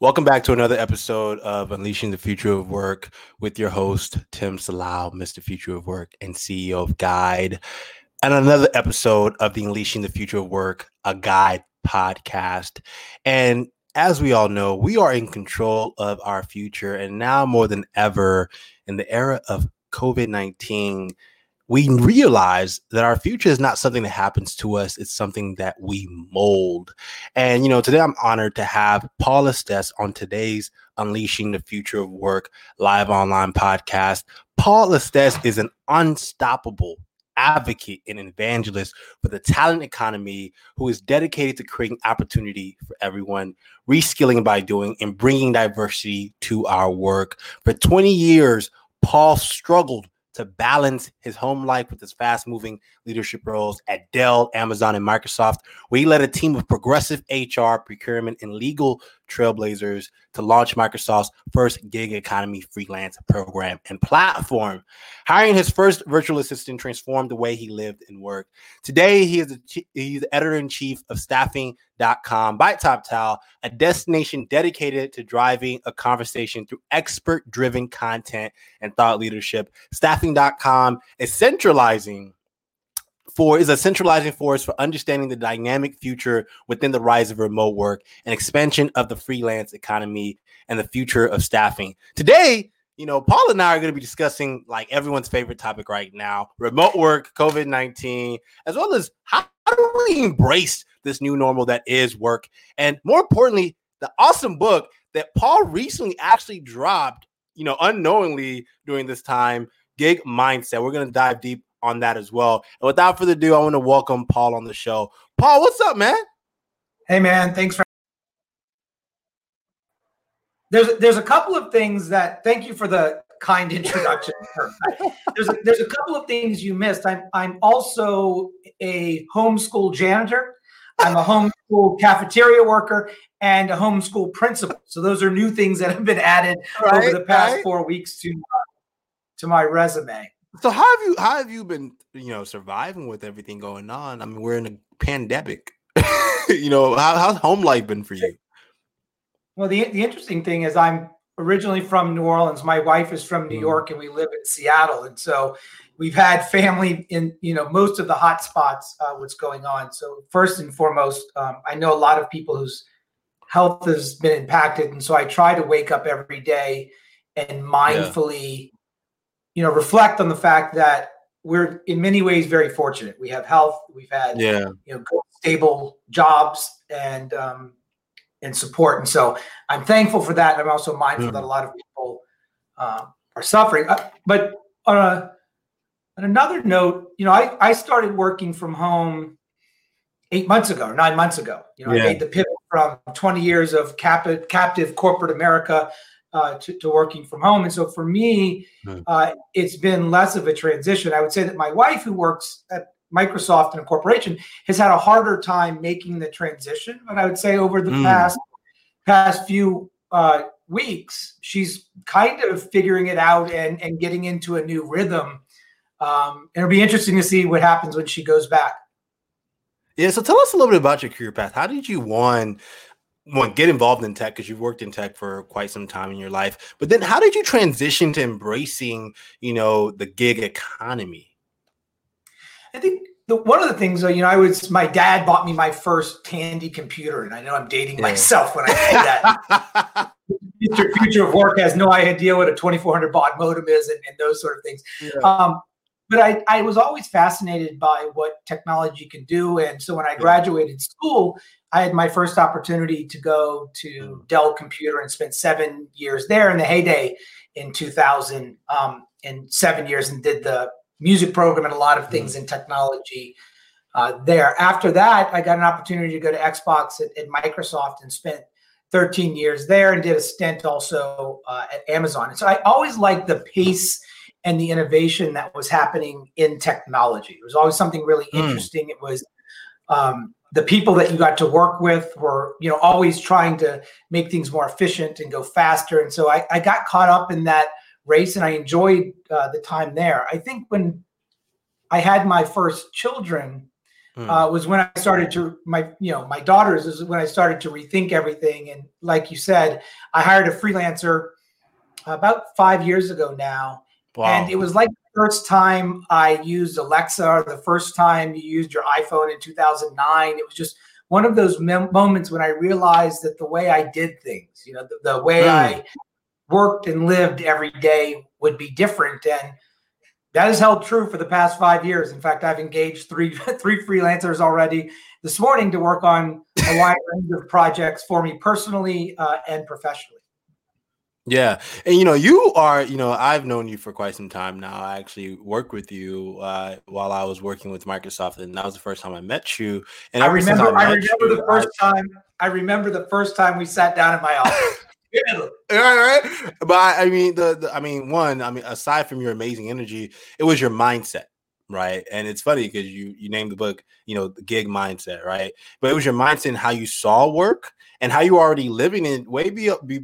Welcome back to another episode of Unleashing the Future of Work with your host, Tim Salau, Mr. Future of Work and CEO of Guide, and another episode of the Unleashing the Future of Work, a Guide podcast. And as we all know, we are in control of our future. And now more than ever, in the era of COVID 19, we realize that our future is not something that happens to us, it's something that we mold. And, you know, today I'm honored to have Paul Estes on today's Unleashing the Future of Work live online podcast. Paul Estes is an unstoppable advocate and evangelist for the talent economy who is dedicated to creating opportunity for everyone, reskilling by doing, and bringing diversity to our work. For 20 years, Paul struggled to balance his home life with his fast moving leadership roles at Dell, Amazon, and Microsoft, where he led a team of progressive HR, procurement, and legal trailblazers to launch Microsoft's first gig economy freelance program and platform. Hiring his first virtual assistant transformed the way he lived and worked. Today, he is the, he's the editor in chief of staffing.com by TopTal, a destination dedicated to driving a conversation through expert driven content and thought leadership. Staffing.com is centralizing for is a centralizing force for understanding the dynamic future within the rise of remote work and expansion of the freelance economy and the future of staffing. Today, you know, Paul and I are going to be discussing like everyone's favorite topic right now remote work, COVID 19, as well as how, how do we embrace this new normal that is work? And more importantly, the awesome book that Paul recently actually dropped, you know, unknowingly during this time, Gig Mindset. We're going to dive deep on that as well. And without further ado, I want to welcome Paul on the show. Paul, what's up, man? Hey, man. Thanks for. There's there's a couple of things that. Thank you for the kind introduction. there's a, there's a couple of things you missed. I'm I'm also a homeschool janitor. I'm a homeschool cafeteria worker and a homeschool principal. So those are new things that have been added right, over the past right. four weeks to to my resume. So how have you how have you been you know surviving with everything going on? I mean, we're in a pandemic. you know, how, how's home life been for you? Well, the the interesting thing is I'm originally from New Orleans. My wife is from New mm. York, and we live in Seattle, and so we've had family in you know most of the hot spots. Uh, what's going on? So first and foremost, um, I know a lot of people whose health has been impacted, and so I try to wake up every day and mindfully. Yeah you know, reflect on the fact that we're in many ways very fortunate. We have health, we've had yeah. you know good, stable jobs and um, and support, and so I'm thankful for that. I'm also mindful mm that a lot of people uh, are suffering. Uh, but on a on another note, you know, I I started working from home eight months ago or nine months ago. You know, yeah. I made the pivot from 20 years of cap- captive corporate America uh, to, to, working from home. And so for me, hmm. uh, it's been less of a transition. I would say that my wife, who works at Microsoft in a corporation, has had a harder time making the transition. But I would say over the mm. past past few uh, weeks, she's kind of figuring it out and, and getting into a new rhythm. Um, it'll be interesting to see what happens when she goes back. Yeah, so tell us a little bit about your career path. How did you one one get involved in tech because you've worked in tech for quite some time in your life but then how did you transition to embracing you know the gig economy i think the, one of the things you know i was my dad bought me my first Tandy computer and i know i'm dating yeah. myself when i say that future, future of work has no idea what a 2400 baud modem is and, and those sort of things yeah. um, but I, I was always fascinated by what technology can do. And so when I graduated school, I had my first opportunity to go to mm. Dell Computer and spent seven years there in the heyday in 2000 um, and seven years and did the music program and a lot of things mm. in technology uh, there. After that, I got an opportunity to go to Xbox at, at, Microsoft and spent 13 years there and did a stint also uh, at Amazon. And so I always liked the pace and the innovation that was happening in technology. It was always something really mm. interesting. It was um, the people that you got to work with were, you know, always trying to make things more efficient and go faster. And so I, I got caught up in that race, and I enjoyed uh, the time there. I think when I had my first children, mm. uh, was when I started to my you know my daughters is when I started to rethink everything. And like you said, I hired a freelancer about five years ago now, wow. and it was like the first time I used Alexa, or the first time you used your iPhone in 2009. It was just one of those mem- moments when I realized that the way I did things, you know, the, the way mm. I worked and lived every day would be different. And that has held true for the past five years. In fact, I've engaged three three freelancers already this morning to work on a wide range of projects for me personally uh, and professionally. Yeah. And you know, you are, you know, I've known you for quite some time now. I actually worked with you uh, while I was working with Microsoft, and that was the first time I met you. And I remember I, I remember you, the first I, time I remember the first time we sat down in my office. right, right. But I, mean, the, the I mean, one, I mean, aside from your amazing energy, it was your mindset right? And it's funny because you you named the book, you know, the gig mindset, right? But it was your mindset and how you saw work and how you already living in way be, be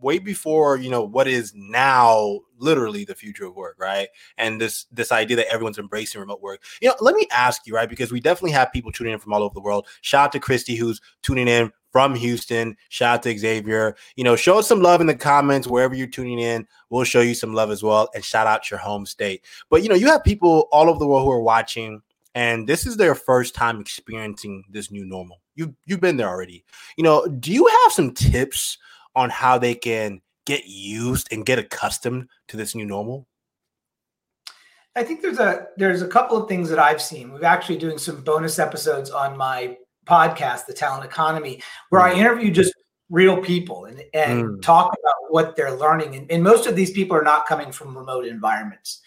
way before you know what is now literally the future of work right? And this this idea that everyone's embracing remote work. You know let me ask you right because we definitely have people tuning in from all over the world. Shout out to christy who's tuning in from houston. Shout out to xavier. You know show us some love in the comments wherever you're tuning in. We'll show you some love as well and shout out your home state. But you know you have people all over the world who are watching and this is their first time experiencing this new normal. You you've been there already. You know do you have some tips on how they can get used and get accustomed to this new normal? I think there's a there's a couple of things that I've seen. We're actually doing some bonus episodes on my podcast, The Talent Economy, where mm. I interview just real people and, and mm. talk about what they're learning. And, and most of these people are not coming from remote environments.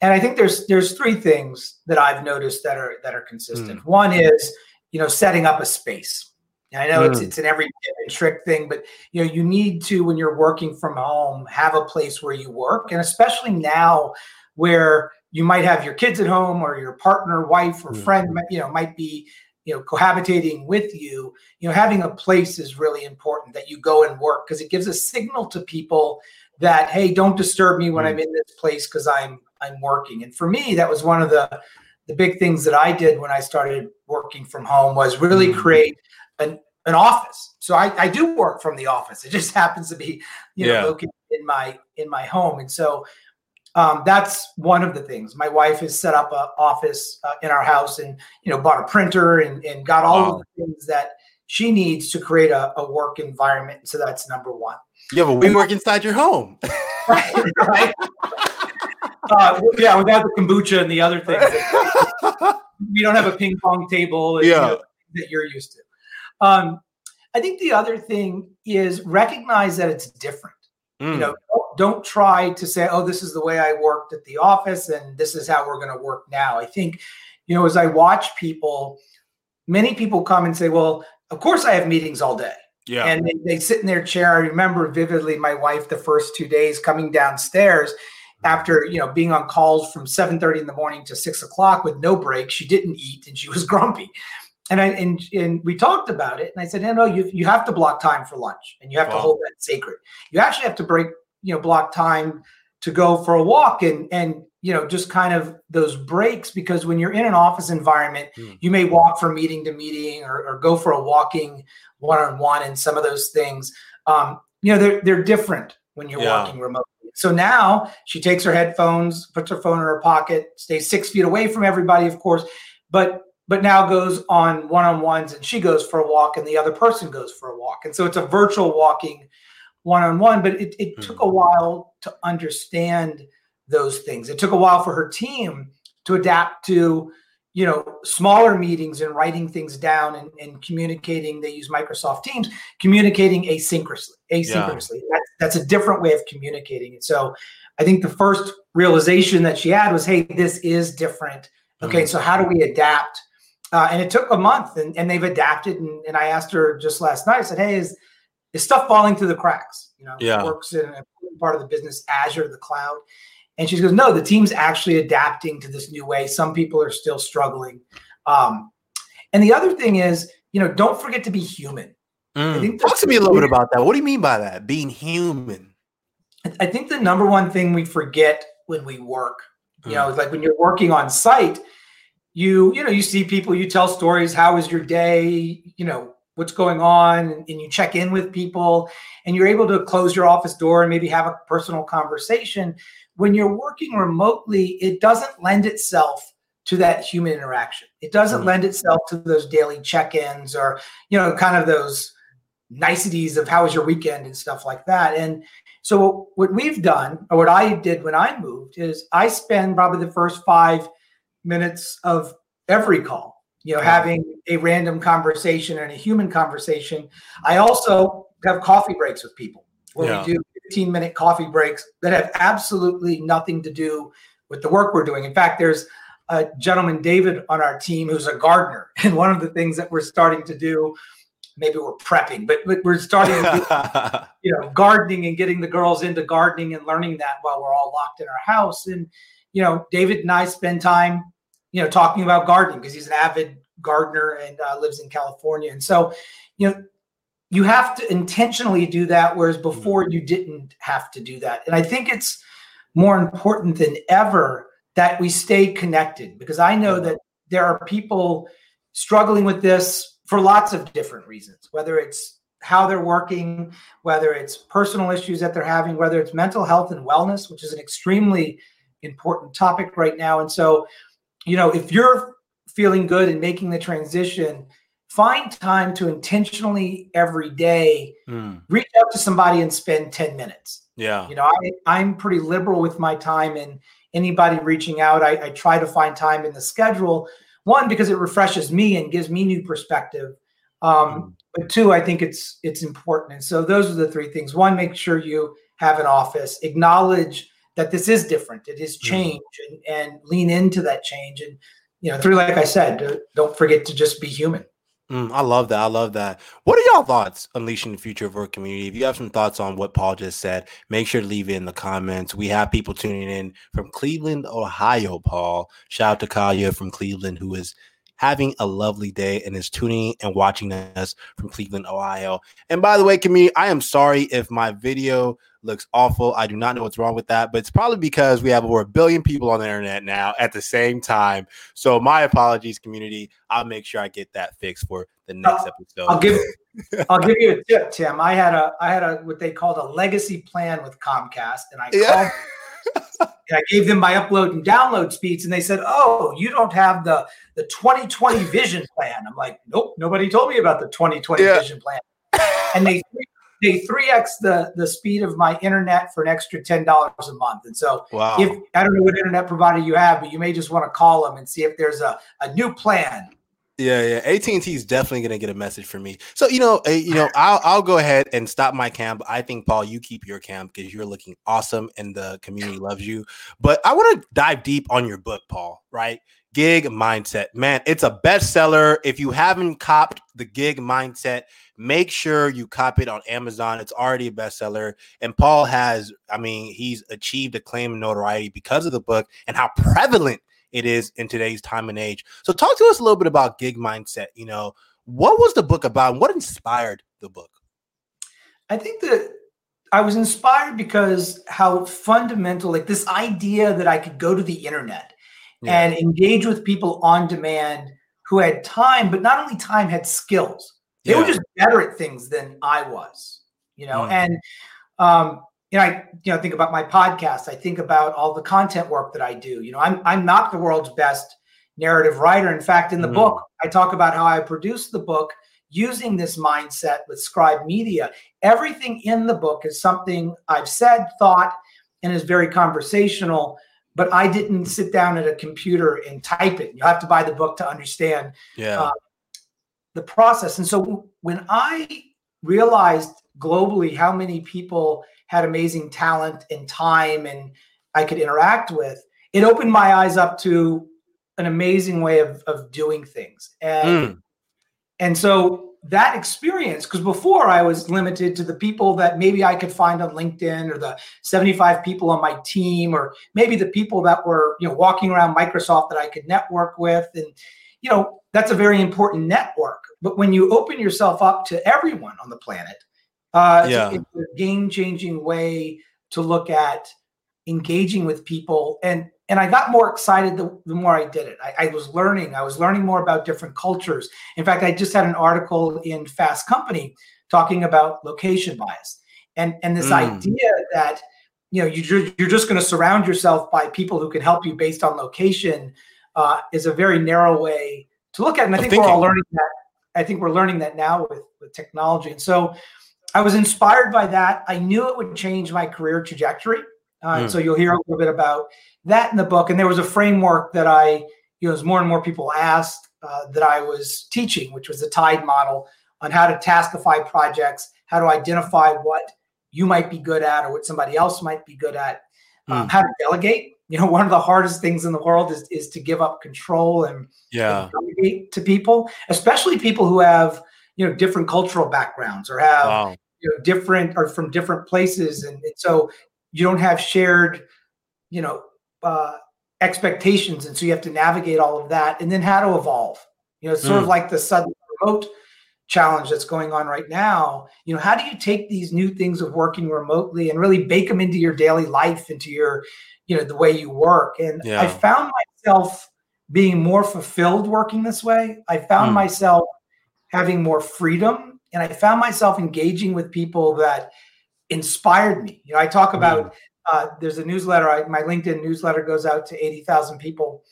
And I think there's there's three things that I've noticed that are that are consistent. Mm. One is, you know, setting up a space. I know mm. it's it's an every trick thing, but you know you need to when you're working from home have a place where you work, and especially now where you might have your kids at home or your partner, wife, or mm. friend, you know, might be you know cohabitating with you. You know, having a place is really important that you go and work because it gives a signal to people that hey, don't disturb me when mm. I'm in this place because I'm I'm working. And for me, that was one of the the big things that I did when I started working from home was really mm. create an, an office. So I, I do work from the office. It just happens to be, you know, yeah. located in my in my home. And so um, that's one of the things. My wife has set up an office uh, in our house, and you know, bought a printer and, and got all wow. of the things that she needs to create a, a work environment. So that's number one. You have a WeWork inside your home, right? right? uh, yeah, without the kombucha and the other things. we don't have a ping pong table. Yeah. You know, that you're used to. Um, I think the other thing is recognize that it's different. Mm. You know, don't, don't try to say, "Oh, this is the way I worked at the office, and this is how we're going to work now." I think, you know, as I watch people, many people come and say, "Well, of course I have meetings all day." Yeah. And they, they sit in their chair. I remember vividly my wife the first two days coming downstairs after you know being on calls from 7:30 in the morning to six o'clock with no break. She didn't eat and she was grumpy and I and, and we talked about it, and I said, no, no, you you have to block time for lunch, and you have wow. to hold that sacred. You actually have to break, you know, block time to go for a walk, and and you know, just kind of those breaks because when you're in an office environment, mm. you may walk from meeting to meeting or, or go for a walking one on one, and some of those things, um, you know, they're they're different when you're yeah. working remotely. So now she takes her headphones, puts her phone in her pocket, stays six feet away from everybody, of course, but but now goes on one-on-ones and she goes for a walk and the other person goes for a walk. And so it's a virtual walking one-on-one but it, it mm took a while to understand those things. It took a while for her team to adapt to you know smaller meetings and writing things down and, and communicating they use microsoft teams communicating asynchronously asynchronously. Yeah. that's, that's a different way of communicating. And so i think the first realization that she had was hey this is different. Okay mm so how do we adapt uh, and it took a month and, and they've adapted. And, and I asked her just last night, I said, Hey, is, is stuff falling through the cracks? You know, yeah. works in a part of the business, Azure, the cloud. And she goes, No, the team's actually adapting to this new way. Some people are still struggling. Um, and the other thing is, you know, don't forget to be human. Mm. Talk to me a little bit about that. What do you mean by that? Being human. I think the number one thing we forget when we work, you mm. know, like when you're working on site, you you know you see people you tell stories how was your day you know what's going on and, and you check in with people and you're able to close your office door and maybe have a personal conversation. When you're working remotely it doesn't lend itself to that human interaction. It doesn't mm-hmm. lend itself to those daily check-ins or you know kind of those niceties of how was your weekend and stuff like that. And so what we've done or what i did when i moved is i spend probably the first five minutes of every call, you know, having a random conversation and a human conversation. I also have coffee breaks with people where yeah. we do 15 minute coffee breaks that have absolutely nothing to do with the work we're doing. In fact, there's a gentleman, David, on our team who's a gardener. And one of the things that we're starting to do, maybe we're prepping, but, but we're starting do, you know, gardening and getting the girls into gardening and learning that while we're all locked in our house. And, you know, David and I spend time you know, talking about gardening because he's an avid gardener and uh, lives in California. And so, you know, you have to intentionally do that, whereas mm-hmm. before you didn't have to do that. And I think it's more important than ever that we stay connected because I know that there are people struggling with this for lots of different reasons, whether it's how they're working, whether it's personal issues that they're having, whether it's mental health and wellness, which is an extremely important topic right now. And so, you know, if you're feeling good and making the transition, find time to intentionally every day mm. reach out to somebody and spend 10 minutes. Yeah. You know, I, I'm pretty liberal with my time and anybody reaching out, I, I try to find time in the schedule. One, because it refreshes me and gives me new perspective. Um, mm. But two, I think it's it's important. And so those are the three things. One, make sure you have an office. Acknowledge that this is different. It is mm-hmm. change and, and lean into that change. And, you know, through, like I said, don't forget to just be human. Mm, I love that. I love that. What are y'all thoughts unleashing the future of our community? If you have some thoughts on what Paul just said, make sure to leave it in the comments. We have people tuning in from Cleveland, Ohio, Paul. Shout out to Kalia from Cleveland, who is having a lovely day and is tuning and watching us from Cleveland, Ohio. And by the way, community, I am sorry if my video looks awful. I do not know what's wrong with that, but it's probably because we have over a billion people on the internet now at the same time. So my apologies, community. I'll make sure I get that fixed for the next episode. I'll give I'll give you a tip, Tim. I had a I had a what they called a legacy plan with Comcast, and I yeah. called I gave them my upload and download speeds, and they said, "Oh, you don't have the the 2020 vision plan." I'm like, "Nope, nobody told me about the 2020 yeah. vision plan." And they they 3x the the speed of my internet for an extra ten dollars a month. And so, wow. if I don't know what internet provider you have, but you may just want to call them and see if there's a a new plan yeah, yeah. AT and T is definitely gonna get a message from me. So you know, uh, you know, I'll I'll go ahead and stop my camp. I think Paul, you keep your camp because you're looking awesome and the community loves you. But I want to dive deep on your book, Paul. Right? Gig mindset, man. It's a bestseller. If you haven't copped the Gig mindset, make sure you cop it on Amazon. It's already a bestseller. And Paul has, I mean, he's achieved acclaim and notoriety because of the book and how prevalent it is in today's time and age. So talk to us a little bit about gig mindset. You know, what was the book about? What inspired the book? I think that I was inspired because how fundamental, like this idea that I could go to the internet yeah. and engage with people on demand who had time, but not only time, had skills. They yeah. were just better at things than I was, you know, mm. and um, you know, I you know think about my podcast. I think about all the content work that I do. You know, I'm I'm not the world's best narrative writer. In fact, in the mm-hmm. book, I talk about how I produced the book using this mindset with Scribe Media. Everything in the book is something I've said, thought, and is very conversational. But I didn't sit down at a computer and type it. You have to buy the book to understand yeah. uh, the process. And so when I realized globally how many people had amazing talent and time and I could interact with, it opened my eyes up to an amazing way of, of doing things. And mm. and so that experience, because before I was limited to the people that maybe I could find on LinkedIn or the 75 people on my team, or maybe the people that were, you know, walking around Microsoft that I could network with. And, you know, that's a very important network. But when you open yourself up to everyone on the planet, uh, yeah. it's, a game changing way to look at engaging with people and and I got more excited the, the more I did it. I, I, was learning. I was learning more about different cultures. In fact, I just had an article in Fast Company talking about location bias and and this mm. idea that you know you, you're just going to surround yourself by people who can help you based on location uh, is a very narrow way to look at it. And I think thinking. we're all learning that. I think we're learning that now with with technology. And so I was inspired by that. I knew it would change my career trajectory. Uh, mm. So you'll hear a little bit about that in the book. And there was a framework that I, you know, as more and more people asked uh, that I was teaching, which was the TIDE model on how to taskify projects, how to identify what you might be good at or what somebody else might be good at, um, mm. how to delegate. You know, one of the hardest things in the world is, is to give up control and, yeah. and to people, especially people who have, you know, different cultural backgrounds or have, wow. you know, different or from different places. And, and so you don't have shared, you know, uh, expectations, and so you have to navigate all of that, and then how to evolve. You know, it's sort mm. of like the sudden remote challenge that's going on right now. You know, how do you take these new things of working remotely and really bake them into your daily life, into your, you know, the way you work? And yeah. I found myself being more fulfilled working this way. I found mm. myself having more freedom, and I found myself engaging with people that inspired me. You know, I talk about mm. uh, there's a newsletter. I, my LinkedIn newsletter goes out to eighty thousand people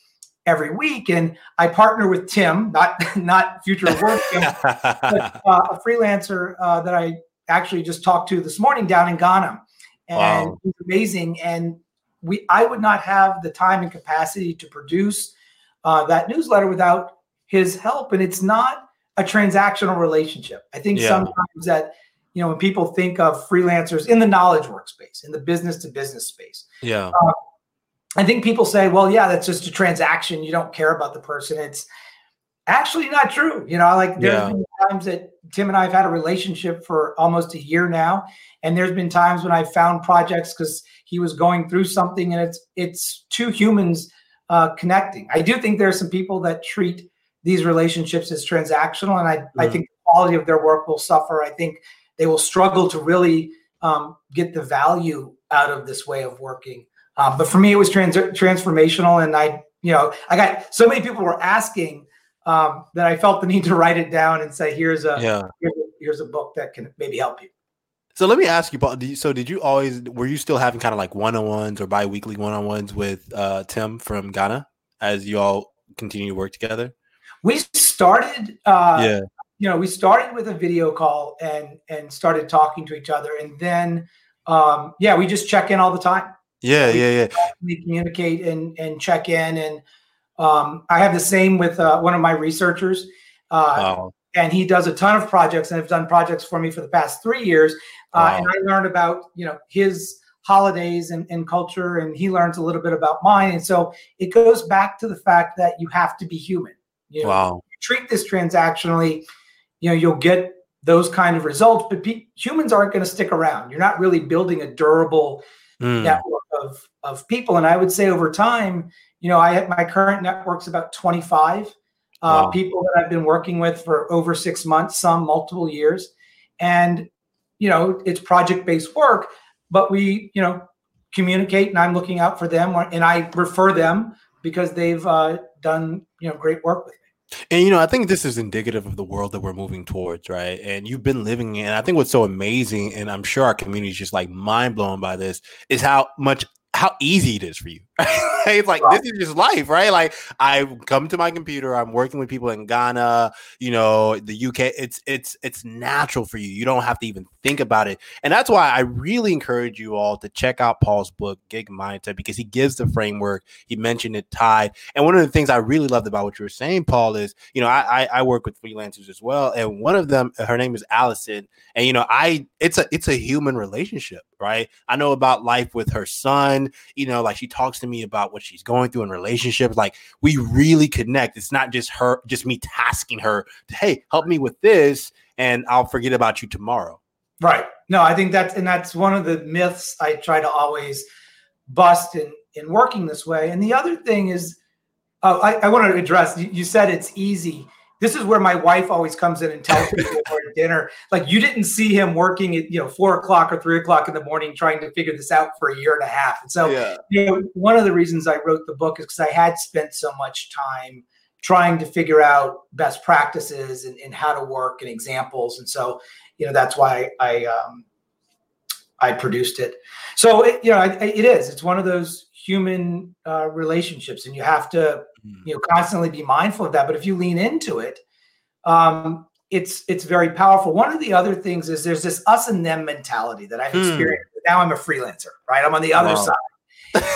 every week, and I partner with Tim, not not future work, but uh, a freelancer uh, that I actually just talked to this morning down in Ghana, and wow. he's amazing. And we, I would not have the time and capacity to produce uh, that newsletter without his help, and it's not a transactional relationship. I think yeah. sometimes that you know when people think of freelancers in the knowledge workspace in the business to business space. Yeah. Uh, i think people say well yeah that's just a transaction. You don't care about the person. It's actually not true. You know like there's yeah. been times that tim and i have had a relationship for almost a year now and there's been times when i found projects because he was going through something and it's it's two humans uh, connecting. I do think there are some people that treat these relationships as transactional and i, mm. I think the quality of their work will suffer. I think they will struggle to really um, get the value out of this way of working. Um, but for me, it was trans- transformational, and I, you know, I got so many people were asking um, that I felt the need to write it down and say, "Here's a, yeah. here's a here's a book that can maybe help you." So let me ask you, Paul. You, so did you always were you still having kind of like one on ones or bi-weekly one on ones with uh, Tim from Ghana as you all continue to work together? We started uh, yeah you know, we started with a video call and and started talking to each other, and then um, yeah, we just check in all the time. Yeah, we, yeah, yeah. We communicate and and check in, and um, I have the same with uh, one of my researchers. Uh, wow. And he does a ton of projects, and have done projects for me for the past three years. Uh, wow. And I learned about you know his holidays and, and culture, and he learns a little bit about mine. And so it goes back to the fact that you have to be human. You know, wow. You treat this transactionally you know you'll get those kind of results but pe- humans aren't going to stick around you're not really building a durable mm. network of of people and i would say over time you know i have my current network's about 25 uh, wow. people that i've been working with for over six months some multiple years and you know it's project based work but we you know communicate and i'm looking out for them and i refer them because they've uh, done you know great work with and you know, I think this is indicative of the world that we're moving towards, right? And you've been living in. I think what's so amazing, and I'm sure our community is just like mind blown by this, is how much how easy it is for you. it's like this is just life, right? Like I come to my computer, I'm working with people in Ghana, you know, the UK. It's it's it's natural for you. You don't have to even think about it. And that's why I really encourage you all to check out Paul's book, Gig Mindset, because he gives the framework. He mentioned it TIDE. And one of the things I really loved about what you were saying, Paul, is you know, I I, I work with freelancers as well. And one of them, her name is Allison. And you know, I it's a it's a human relationship, right? I know about life with her son, you know, like she talks to me about what she's going through in relationships. Like we really connect. It's not just her, just me tasking her to, hey, help me with this, and I'll forget about you tomorrow. Right. No, I think that's and that's one of the myths I try to always bust in in working this way. And the other thing is, uh, I, I want to address. You, you said it's easy, this is where my wife always comes in and tells people at dinner, like you didn't see him working at you know four o'clock or three o'clock in the morning trying to figure this out for a year and a half. And so, yeah. you know, one of the reasons I wrote the book is because I had spent so much time trying to figure out best practices and, and, how to work and examples. And so, you know, that's why I um, I produced it. So, it, you know, it, it is. It's one of those human uh, relationships, and you have to, hmm. you know, constantly be mindful of that. But if you lean into it, um, it's it's very powerful. One of the other things is there's this us and them mentality that I've hmm. experienced. Now I'm a freelancer, right? I'm on the other wow. side.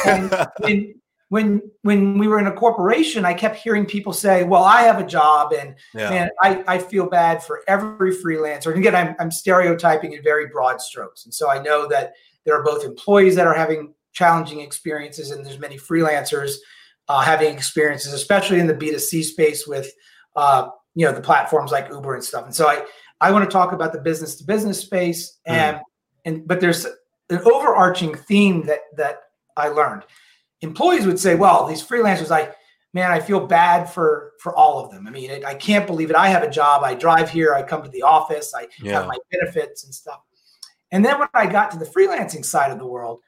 And when, when when we were in a corporation, I kept hearing people say, "Well, I have a job, and yeah. and I, I feel bad for every freelancer." And again, I'm I'm stereotyping in very broad strokes, and so I know that there are both employees that are having challenging experiences, and there's many freelancers uh, having experiences, especially in the B2C space with uh, you know the platforms like Uber and stuff. And so I I want to talk about the business to business space, mm. and mm. and but there's an overarching theme that that I learned employees would say, well, these freelancers, I, man, I feel bad for for all of them. I mean, it, I can't believe it. I have a job. I drive here. I come to the office. I yeah. have my benefits and stuff. And then when I got to the freelancing side of the world,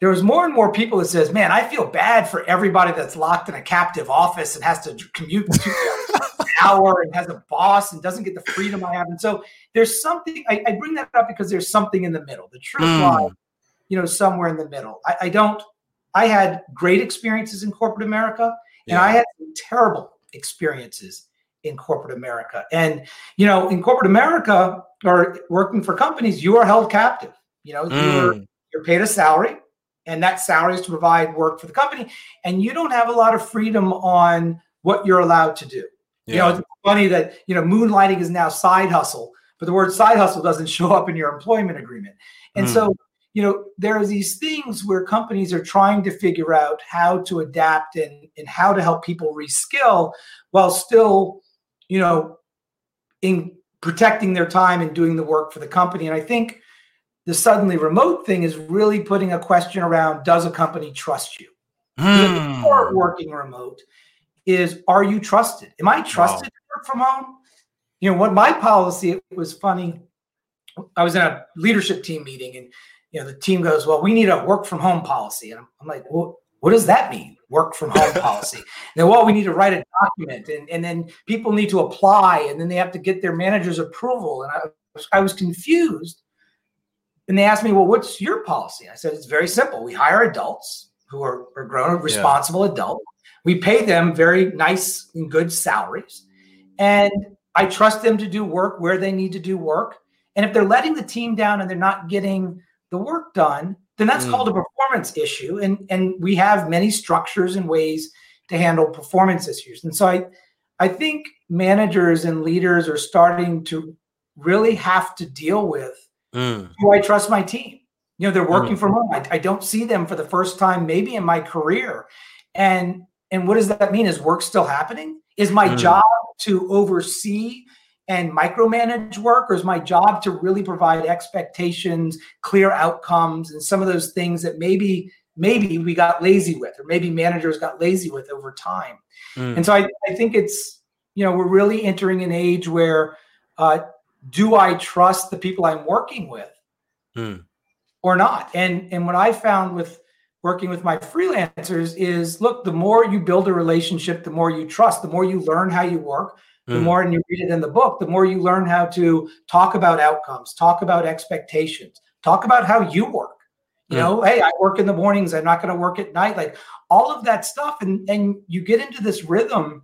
there was more and more people that says, "Man, I feel bad for everybody that's locked in a captive office and has to commute an hour and has a boss and doesn't get the freedom I have." And so there's something. I, I bring that up because there's something in the middle. The truth mm. lies, you know, somewhere in the middle. I, I don't. I had great experiences in corporate America, and yeah. I had terrible experiences in corporate America. And you know, in corporate America or working for companies, you are held captive. You know, mm. you're you're paid a salary, and that salary is to provide work for the company, and you don't have a lot of freedom on what you're allowed to do. Yeah. You know, it's funny that you know moonlighting is now side hustle, but the word side hustle doesn't show up in your employment agreement. And mm. so you know, there are these things where companies are trying to figure out how to adapt and, and how to help people reskill while still, you know, in protecting their time and doing the work for the company. And I think the suddenly remote thing is really putting a question around does a company trust you? Mm. The working remote is are you trusted? Am I trusted wow. to work from home? You know, what my policy, it was funny. I was in a leadership team meeting and you know, the team goes, well, we need a work from home policy. And I'm, I'm like, well, what does that mean? Work from home policy. And then, well, we need to write a document and, and then people need to apply and then they have to get their manager's approval. And I I was confused. And they asked me, well, what's your policy? I said, it's very simple. We hire adults who are, are grown, responsible yeah. adults. We pay them very nice and good salaries. And I trust them to do work where they need to do work. And if they're letting the team down and they're not getting the work done, then that's mm. called a performance issue. And, and we have many structures and ways to handle performance issues. And so I, I think managers and leaders are starting to really have to deal with mm. do I trust my team? You know, they're working mm. from home. I, I don't see them for the first time, maybe in my career. And and what does that mean? Is work still happening? Is my mm. job to oversee and micromanage work, or is my job to really provide expectations, clear outcomes, and some of those things that maybe maybe we got lazy with, or maybe managers got lazy with over time? Mm. And so I, I think it's you know we're really entering an age where uh, do I trust the people I'm working with mm. or not? And and what I found with working with my freelancers is look, the more you build a relationship, the more you trust, the more you learn how you work, the mm. more and you read it in the book, the more you learn how to talk about outcomes, talk about expectations, talk about how you work. You mm. know, hey, I work in the mornings, I'm not going to work at night, like all of that stuff. And, and you get into this rhythm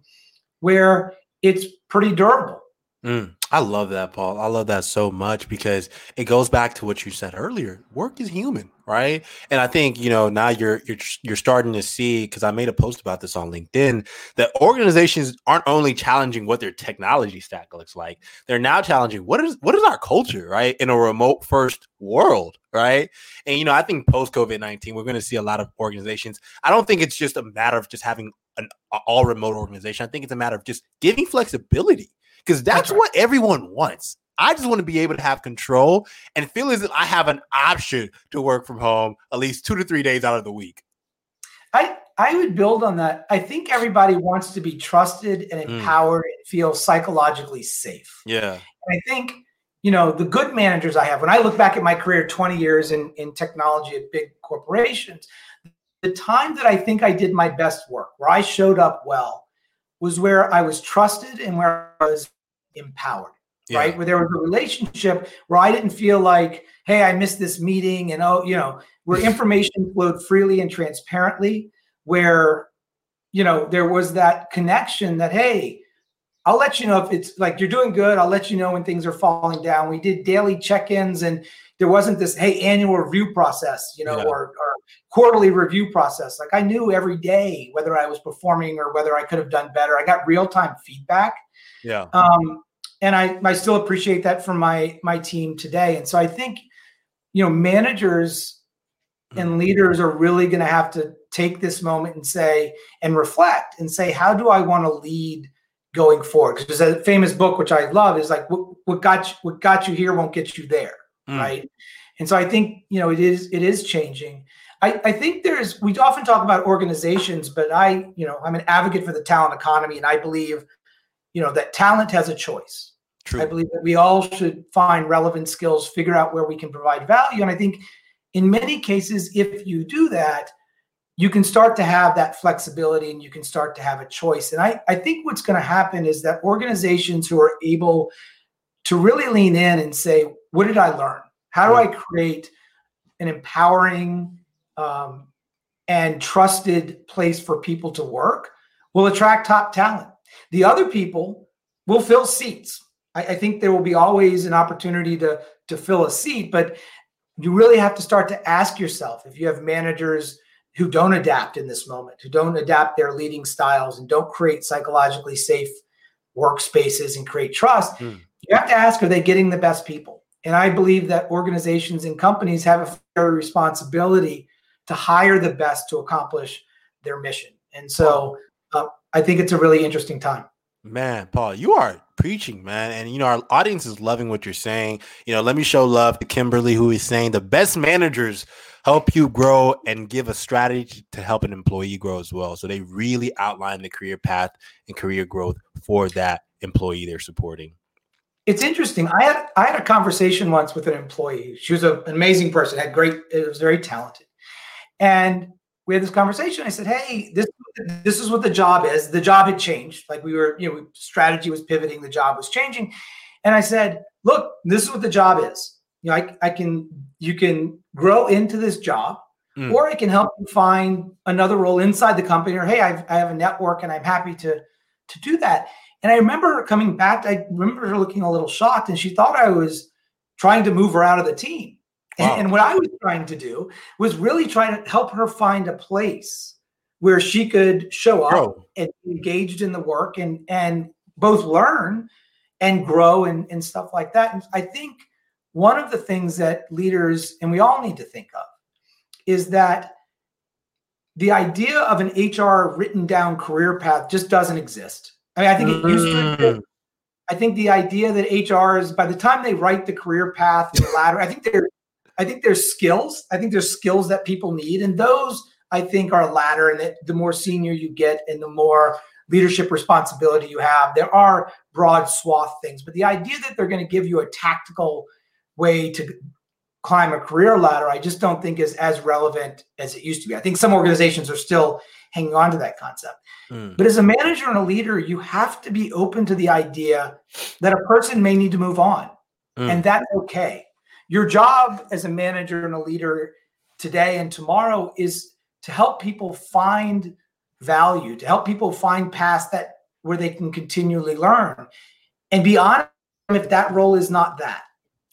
where it's pretty durable. Mm. I love that, Paul. I love that so much because it goes back to what you said earlier. Work is human, right? And I think you know now you're you're you're starting to see because I made a post about this on LinkedIn that organizations aren't only challenging what their technology stack looks like; they're now challenging what is what is our culture, right? In a remote first world, right? And you know, I think post COVID nineteen, we're going to see a lot of organizations. I don't think it's just a matter of just having an all remote organization. I think it's a matter of just giving flexibility because that's what everyone wants. I just want to be able to have control and feel as if I have an option to work from home at least two to three days out of the week. I I would build on that. I think everybody wants to be trusted and Mm. empowered and feel psychologically safe. Yeah. And I think, you know, the good managers I have, when I look back at my career, 20 years in, in technology at big corporations, the time that I think I did my best work, where I showed up well, was where I was trusted and where I was empowered, Yeah. right? Where there was a relationship where I didn't feel like, hey, I missed this meeting and oh, you know, where information flowed freely and transparently, where, you know, there was that connection that, hey, I'll let you know if it's like you're doing good. I'll let you know when things are falling down. We did daily check-ins and there wasn't this hey annual review process, you know, Yeah. or, or quarterly review process. Like I knew every day whether I was performing or whether I could have done better. I got real-time feedback. Yeah. Um, and I, I still appreciate that from my my team today. And so I think, you know, managers and leaders are really going to have to take this moment and say and reflect and say, how do I want to lead going forward? Because there's a famous book which I love is like, what, what got you, what got you here won't get you there, Mm. right? And so I think you know it is it is changing. I, I think there's we often talk about organizations, but I you know I'm an advocate for the talent economy, and I believe you know that talent has a choice. True. I believe that we all should find relevant skills, figure out where we can provide value. And I think in many cases, if you do that, you can start to have that flexibility and you can start to have a choice. And I, I think what's going to happen is that organizations who are able to really lean in and say, what did I learn? How do I create an empowering um, and trusted place for people to work will attract top talent. The other people will fill seats. I, I think there will be always an opportunity to to fill a seat, but you really have to start to ask yourself if you have managers who don't adapt in this moment, who don't adapt their leading styles and don't create psychologically safe workspaces and create trust, Mm. you have to ask are they getting the best people? And I believe that organizations and companies have a fair responsibility to hire the best to accomplish their mission. And so uh, I think it's a really interesting time. Man, Paul, you are preaching, man. And you know, our audience is loving what you're saying. You know, let me show love to Kimberly, who is saying the best managers help you grow and give a strategy to help an employee grow as well. So they really outline the career path and career growth for that employee they're supporting. It's interesting. I had I had a conversation once with an employee. She was a, an amazing person, had great, it was very talented. And we had this conversation. I said, Hey, this this is what the job is. The job had changed. Like we were, you know, strategy was pivoting, the job was changing. And I said, look, this is what the job is. You know, I, I can you can grow into this job, Mm. or I can help you find another role inside the company, or hey, I've, I have a network and I'm happy to to do that. And I remember her coming back. I remember her looking a little shocked, and she thought I was trying to move her out of the team. And, Wow. and what I was trying to do was really trying to help her find a place where she could show up Grow. and be engaged in the work and and both learn and grow and, and stuff like that. And I think one of the things that leaders and we all need to think of is that the idea of an HR written down career path just doesn't exist. I mean, I think it used to Mm. I think the idea that HR is by the time they write the career path and the ladder, I think there, I think there's skills. I think there's skills that people need, and those I think are a ladder. And that the more senior you get, and the more leadership responsibility you have, there are broad swath things. But the idea that they're going to give you a tactical way to climb a career ladder, I just don't think is as relevant as it used to be. I think some organizations are still hanging on to that concept. Mm. But as a manager and a leader, you have to be open to the idea that a person may need to move on, Mm. and that's okay. Your job as a manager and a leader today and tomorrow is to help people find value, to help people find paths that where they can continually learn, and be honest if that role is not that,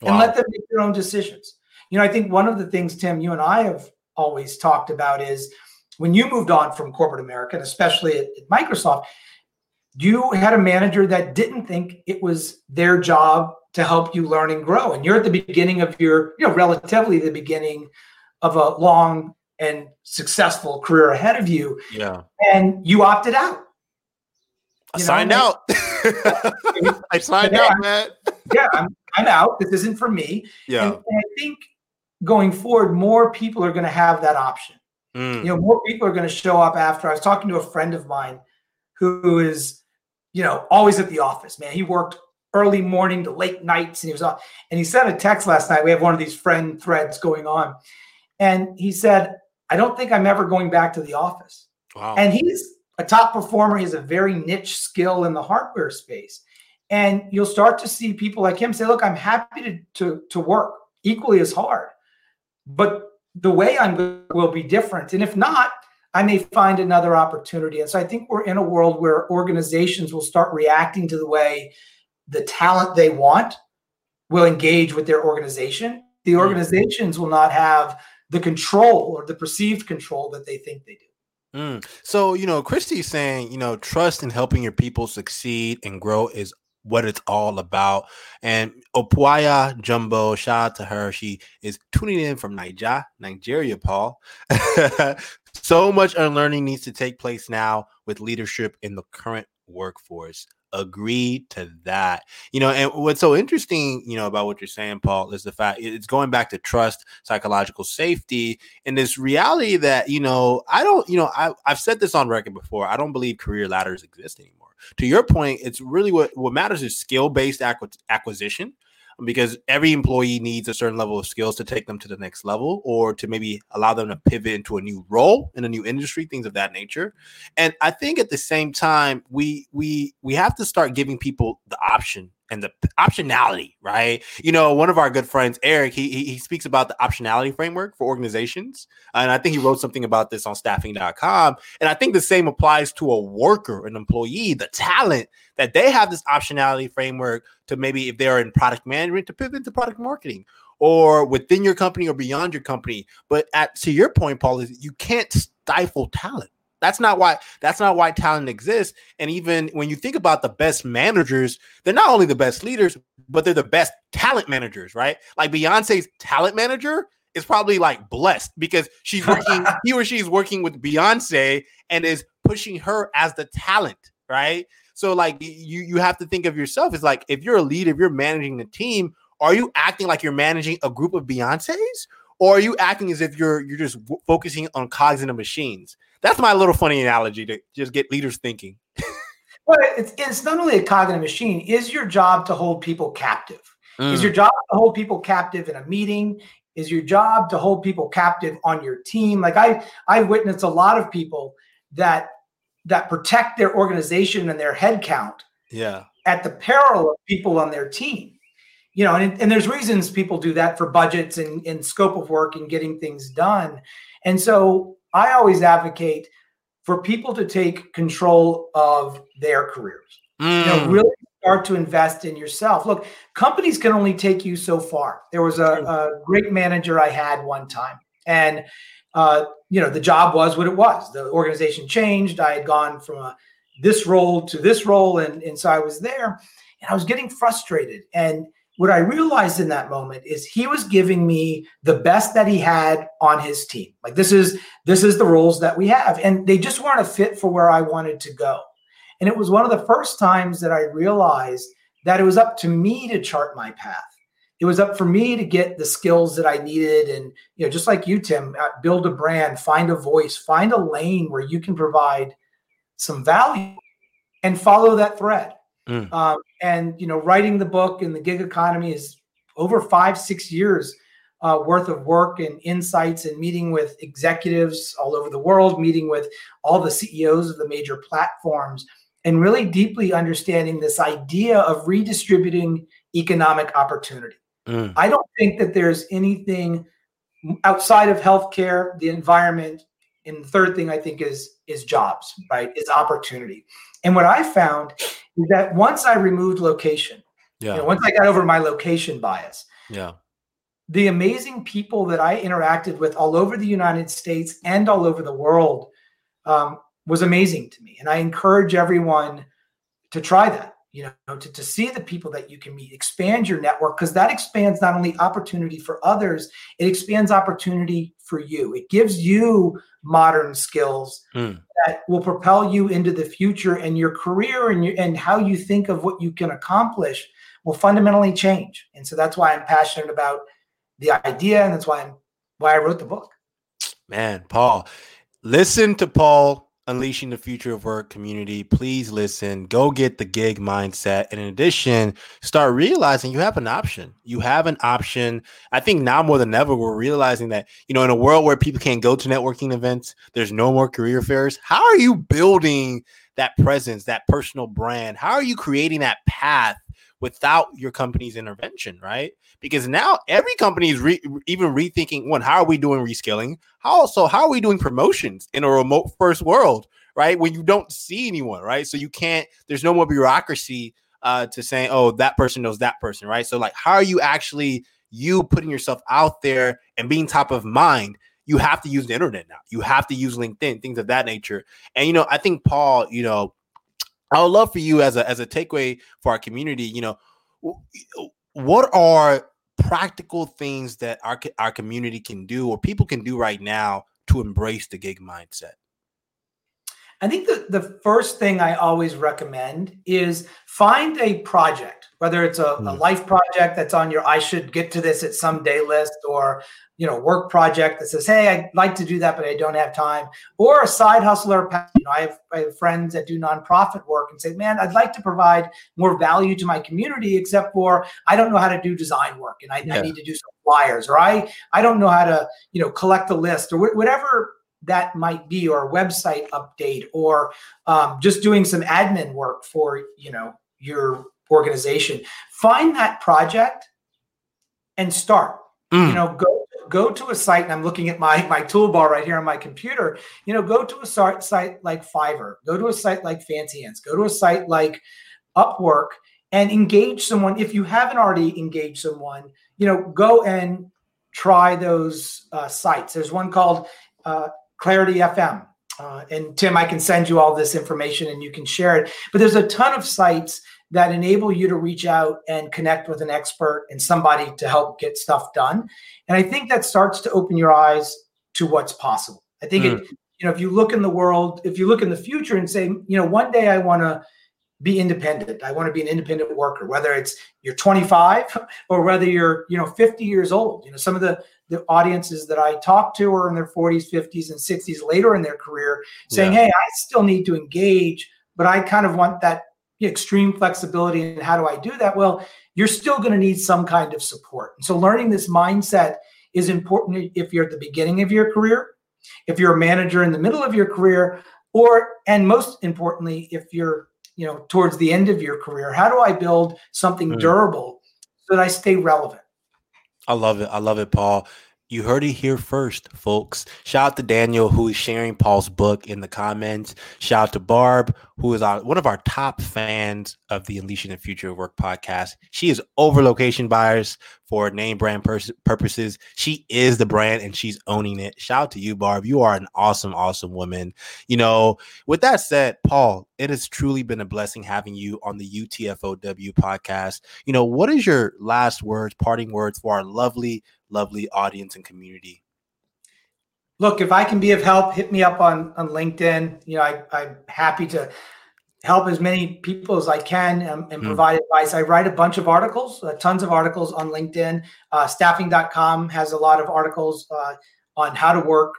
and let them make their own decisions. You know, I think one of the things Tim, you and I have always talked about is when you moved on from corporate America, and especially at, at Microsoft, you had a manager that didn't think it was their job to help you learn and grow. And you're at the beginning of your, you know, relatively the beginning of a long and successful career ahead of you, yeah. and you opted out. I know, signed out. I signed out, man. Yeah, I'm, I'm out. This isn't for me. Yeah. And, and I think going forward, more people are going to have that option. Mm. You know, more people are going to show up after. I was talking to a friend of mine who is, you know, always at the office. Man, he worked early morning to late nights, and he was on. And he sent a text last night. We have one of these friend threads going on, and he said, "I don't think I'm ever going back to the office." Wow. And he's a top performer. He has a very niche skill in the hardware space. And you'll start to see people like him say, look, I'm happy to, to, to work equally as hard, but the way I'm will be different. And if not, I may find another opportunity. And so I think we're in a world where organizations will start reacting to the way the talent they want will engage with their organization. The mm-hmm. organizations will not have the control or the perceived control that they think they do. Mm. So, you know, Christy's saying, you know, trust in helping your people succeed and grow is what it's all about. And Opuaya Jumbo, shout out to her. She is tuning in from Niger, Nigeria, Paul. so much unlearning needs to take place now with leadership in the current workforce agree to that. You know, and what's so interesting, you know, about what you're saying, Paul, is the fact it's going back to trust, psychological safety, and this reality that, you know, I don't, you know, I, I've said this on record before. I don't believe career ladders exist anymore. To your point, it's really what, what matters is skill based acquisition because every employee needs a certain level of skills to take them to the next level or to maybe allow them to pivot into a new role in a new industry things of that nature. And i think at the same time we we we have to start giving people the option and the optionality, right? You know, one of our good friends, Eric, he, he speaks about the optionality framework for organizations. And I think he wrote something about this on staffing.com. And I think the same applies to a worker, an employee, the talent that they have this optionality framework to maybe if they're in product management to pivot to product marketing or within your company or beyond your company. But at to your point, Paul, is you can't stifle talent that's not why that's not why talent exists. And even when you think about the best managers, they're not only the best leaders, but they're the best talent managers, right? Like Beyonce's talent manager is probably like blessed because she's working, he or she is working with Beyonce and is pushing her as the talent, right? So like you you have to think of yourself as like if you're a leader, if you're managing the team, are you acting like you're managing a group of Beyonces? Or are you acting as if you're you're just w- focusing on cogs in the machines? That's my little funny analogy to just get leaders thinking. well, it's, it's not only a cognitive machine. Is your job to hold people captive? Mm. Is your job to hold people captive in a meeting? Is your job to hold people captive on your team? Like I, I witnessed a lot of people that that protect their organization and their headcount. Yeah. At the peril of people on their team. You know, and, and there's reasons people do that for budgets and, and scope of work and getting things done. And so I always advocate for people to take control of their careers. Mm. You know, mm. really start to invest in yourself. Look, companies can only take you so far. There was a, a great manager I had one time, and uh, you know the job was what it was. The organization changed. I had gone from a, this role to this role, and and so I was there, and I was getting frustrated and what I realized in that moment is he was giving me the best that he had on his team. Like this is this is the roles that we have, and they just weren't a fit for where I wanted to go. And it was one of the first times that I realized that it was up to me to chart my path. It was up for me to get the skills that I needed, and you know, just like you, Tim, uh, build a brand, find a voice, find a lane where you can provide some value, and follow that thread. Mm. Um, and you know, writing the book and the gig economy is over five, six years uh, worth of work and insights, and meeting with executives all over the world, meeting with all the CEOs of the major platforms, and really deeply understanding this idea of redistributing economic opportunity. Mm. I don't think that there's anything outside of healthcare, the environment, and the third thing I think is is jobs, right? Is opportunity. And what I found is that once I removed location, yeah. You know, once I got over my location bias, yeah, the amazing people that I interacted with all over the United States and all over the world um, was amazing to me. And I encourage everyone to try that you know to, to see the people that you can meet expand your network because that expands not only opportunity for others it expands opportunity for you. It gives you modern skills mm. that will propel you into the future and your career and your, and how you think of what you can accomplish will fundamentally change. And so that's why i'm passionate about the idea and that's why i'm why i wrote the book. Man paul Listen to Paul unleashing the future of work community. Please listen. Go get the gig mindset. And in addition, start realizing you have an option. You have an option. I think now more than ever, we're realizing that, you know, in a world where people can't go to networking events, there's no more career fairs. How are you building that presence, that personal brand? How are you creating that path without your company's intervention, right? Because now every company is re- even rethinking one, how are we doing reskilling? How also, how are we doing promotions in a remote first world, right? When you don't see anyone, right? So you can't, there's no more bureaucracy uh, to saying, oh, that person knows that person, right? So, like, how are you actually you putting yourself out there and being top of mind? You have to use the internet now. You have to use LinkedIn, things of that nature. And you know, I think Paul, you know, I would love for you as a as a takeaway for our community. You know, what are practical things that our our community can do or people can do right now to embrace the gig mindset? I think the, the first thing I always recommend is find a project, whether it's a, mm. a, hmm. life project that's on your I should get to this at some day list or you know work project that says hey i'd like to do that but i don't have time or a side hustler you know i have, I have friends that do nonprofit work and say man i'd like to provide more value to my community except for i don't know how to do design work and i, yeah. I need to do some flyers or i i don't know how to you know collect a list or wh- whatever that might be or a website update or um, just doing some admin work for you know your organization find that project and start mm. you know go go to a site, and I'm looking at my my toolbar right here on my computer. You know, go to a site like Fiverr, go to a site like Fancy Hands, go to a site like Upwork, and engage someone. If you haven't already engaged someone, you know, go and try those uh, sites. There's one called uh, Clarity FM. Uh, and Tim, I can send you all this information and you can share it. But there's a ton of sites that enable you to reach out and connect with an expert and somebody to help get stuff done. And I think that starts to open your eyes to what's possible. I think mm. it, you know, if you look in the world, if you look in the future and say, you know, one day I want to be independent. I want to be an independent worker, whether it's you're 25 or whether you're, you know, 50 years old. You know, some of the the audiences that I talk to are in their 40s, 50s, and 60s later in their career, saying, yeah. "Hey, I still need to engage, but I kind of want that extreme flexibility and how do I do that? Well, you're still going to need some kind of support. so learning this mindset is important if you're at the beginning of your career, if you're a manager in the middle of your career, or and most importantly, if you're you know towards the end of your career, how do I build something mm. durable so that I stay relevant? I love it. I love it, Paul. You heard it here first, folks. Shout out to Daniel, who is sharing Paul's book in the comments. Shout out to Barb, who is our, one of our top fans of the Unleashing the Future of Work podcast. She is over location buyers for name brand pers- purposes. She is the brand and she's owning it. Shout out to you, Barb. You are an awesome, awesome woman. You know, with that said, Paul, it has truly been a blessing having you on the UTFOW podcast. You know, what is your last words, parting words for our lovely lovely audience and community? Look, if I can be of help, hit me up on on LinkedIn. You know, I, I'm happy to help as many people as I can and, and mm. provide advice. I write a bunch of articles, uh, tons of articles on LinkedIn. Uh, staffing.com has a lot of articles uh, on how to work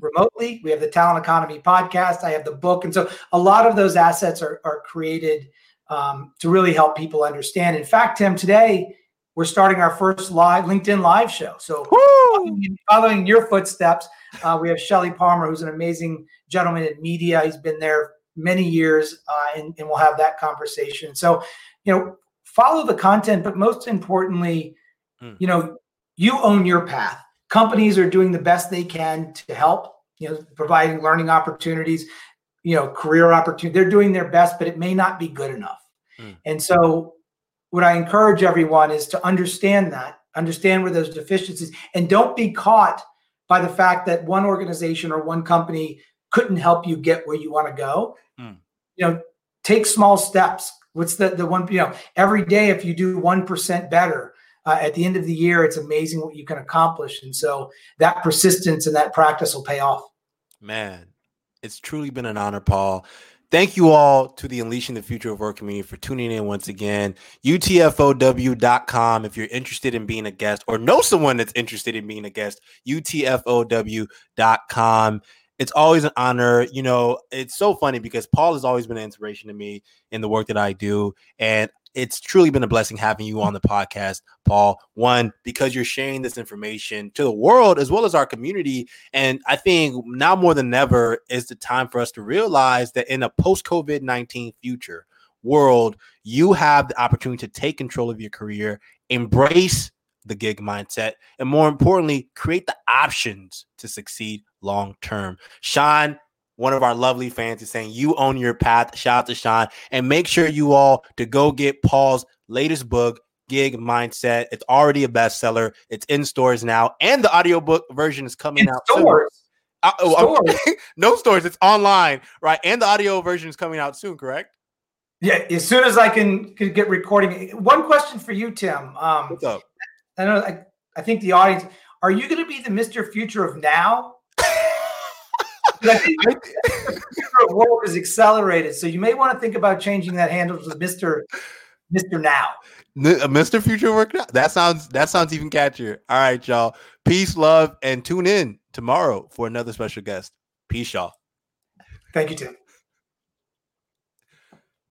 remotely. We have the Talent Economy podcast. I have the book. And so a lot of those assets are, are created um, to really help people understand. In fact, Tim, today we're starting our first live LinkedIn live show. So following, following, your footsteps, uh, we have Shelly Palmer, who's an amazing gentleman in media. He's been there many years, uh, and, and, we'll have that conversation. So, you know, follow the content, but most importantly, mm. you know, you own your path. Companies are doing the best they can to help, you know, providing learning opportunities, you know, career opportunities. They're doing their best, but it may not be good enough. Mm. And so what I encourage everyone is to understand that, understand where those deficiencies, and don't be caught by the fact that one organization or one company couldn't help you get where you want to go. Mm. You know, take small steps. What's the the one? You know, every day if you do one percent better, uh, at the end of the year, it's amazing what you can accomplish. And so that persistence and that practice will pay off. Man, it's truly been an honor, Paul. Thank you all to the Unleashing the Future of Work community for tuning in once again. UTFOW.com if you're interested in being a guest or know someone that's interested in being a guest. UTFOW.com. it's always an honor. You know, it's so funny because Paul has always been an inspiration to me in the work that I do. And it's truly been a blessing having you on the podcast, Paul. One, because you're sharing this information to the world as well as our community. And I think now more than ever is the time for us to realize that in a post COVID 19 future world, you have the opportunity to take control of your career, embrace the gig mindset, and more importantly, create the options to succeed long term. Sean, one of our lovely fans is saying you own your path. Shout out to Sean. And make sure you all to go get Paul's latest book, Gig Mindset. It's already a bestseller. It's in stores now. And the audiobook version is coming in out. Stores. Soon. Uh, oh, stores. no stores. It's online, right? And the audio version is coming out soon, correct? Yeah, as soon as I can, can get recording. One question for you, Tim. Um, What's up? I know. I, I think the audience. Are you going to be the Mister Future of now? the world is accelerated, so you may want to think about changing that handle to Mister Mister Now. Uh, Mr. Future Work Now. That sounds that sounds even catchier. All right, y'all. Peace, love, and tune in tomorrow for another special guest. Peace, y'all. Thank you, Tim.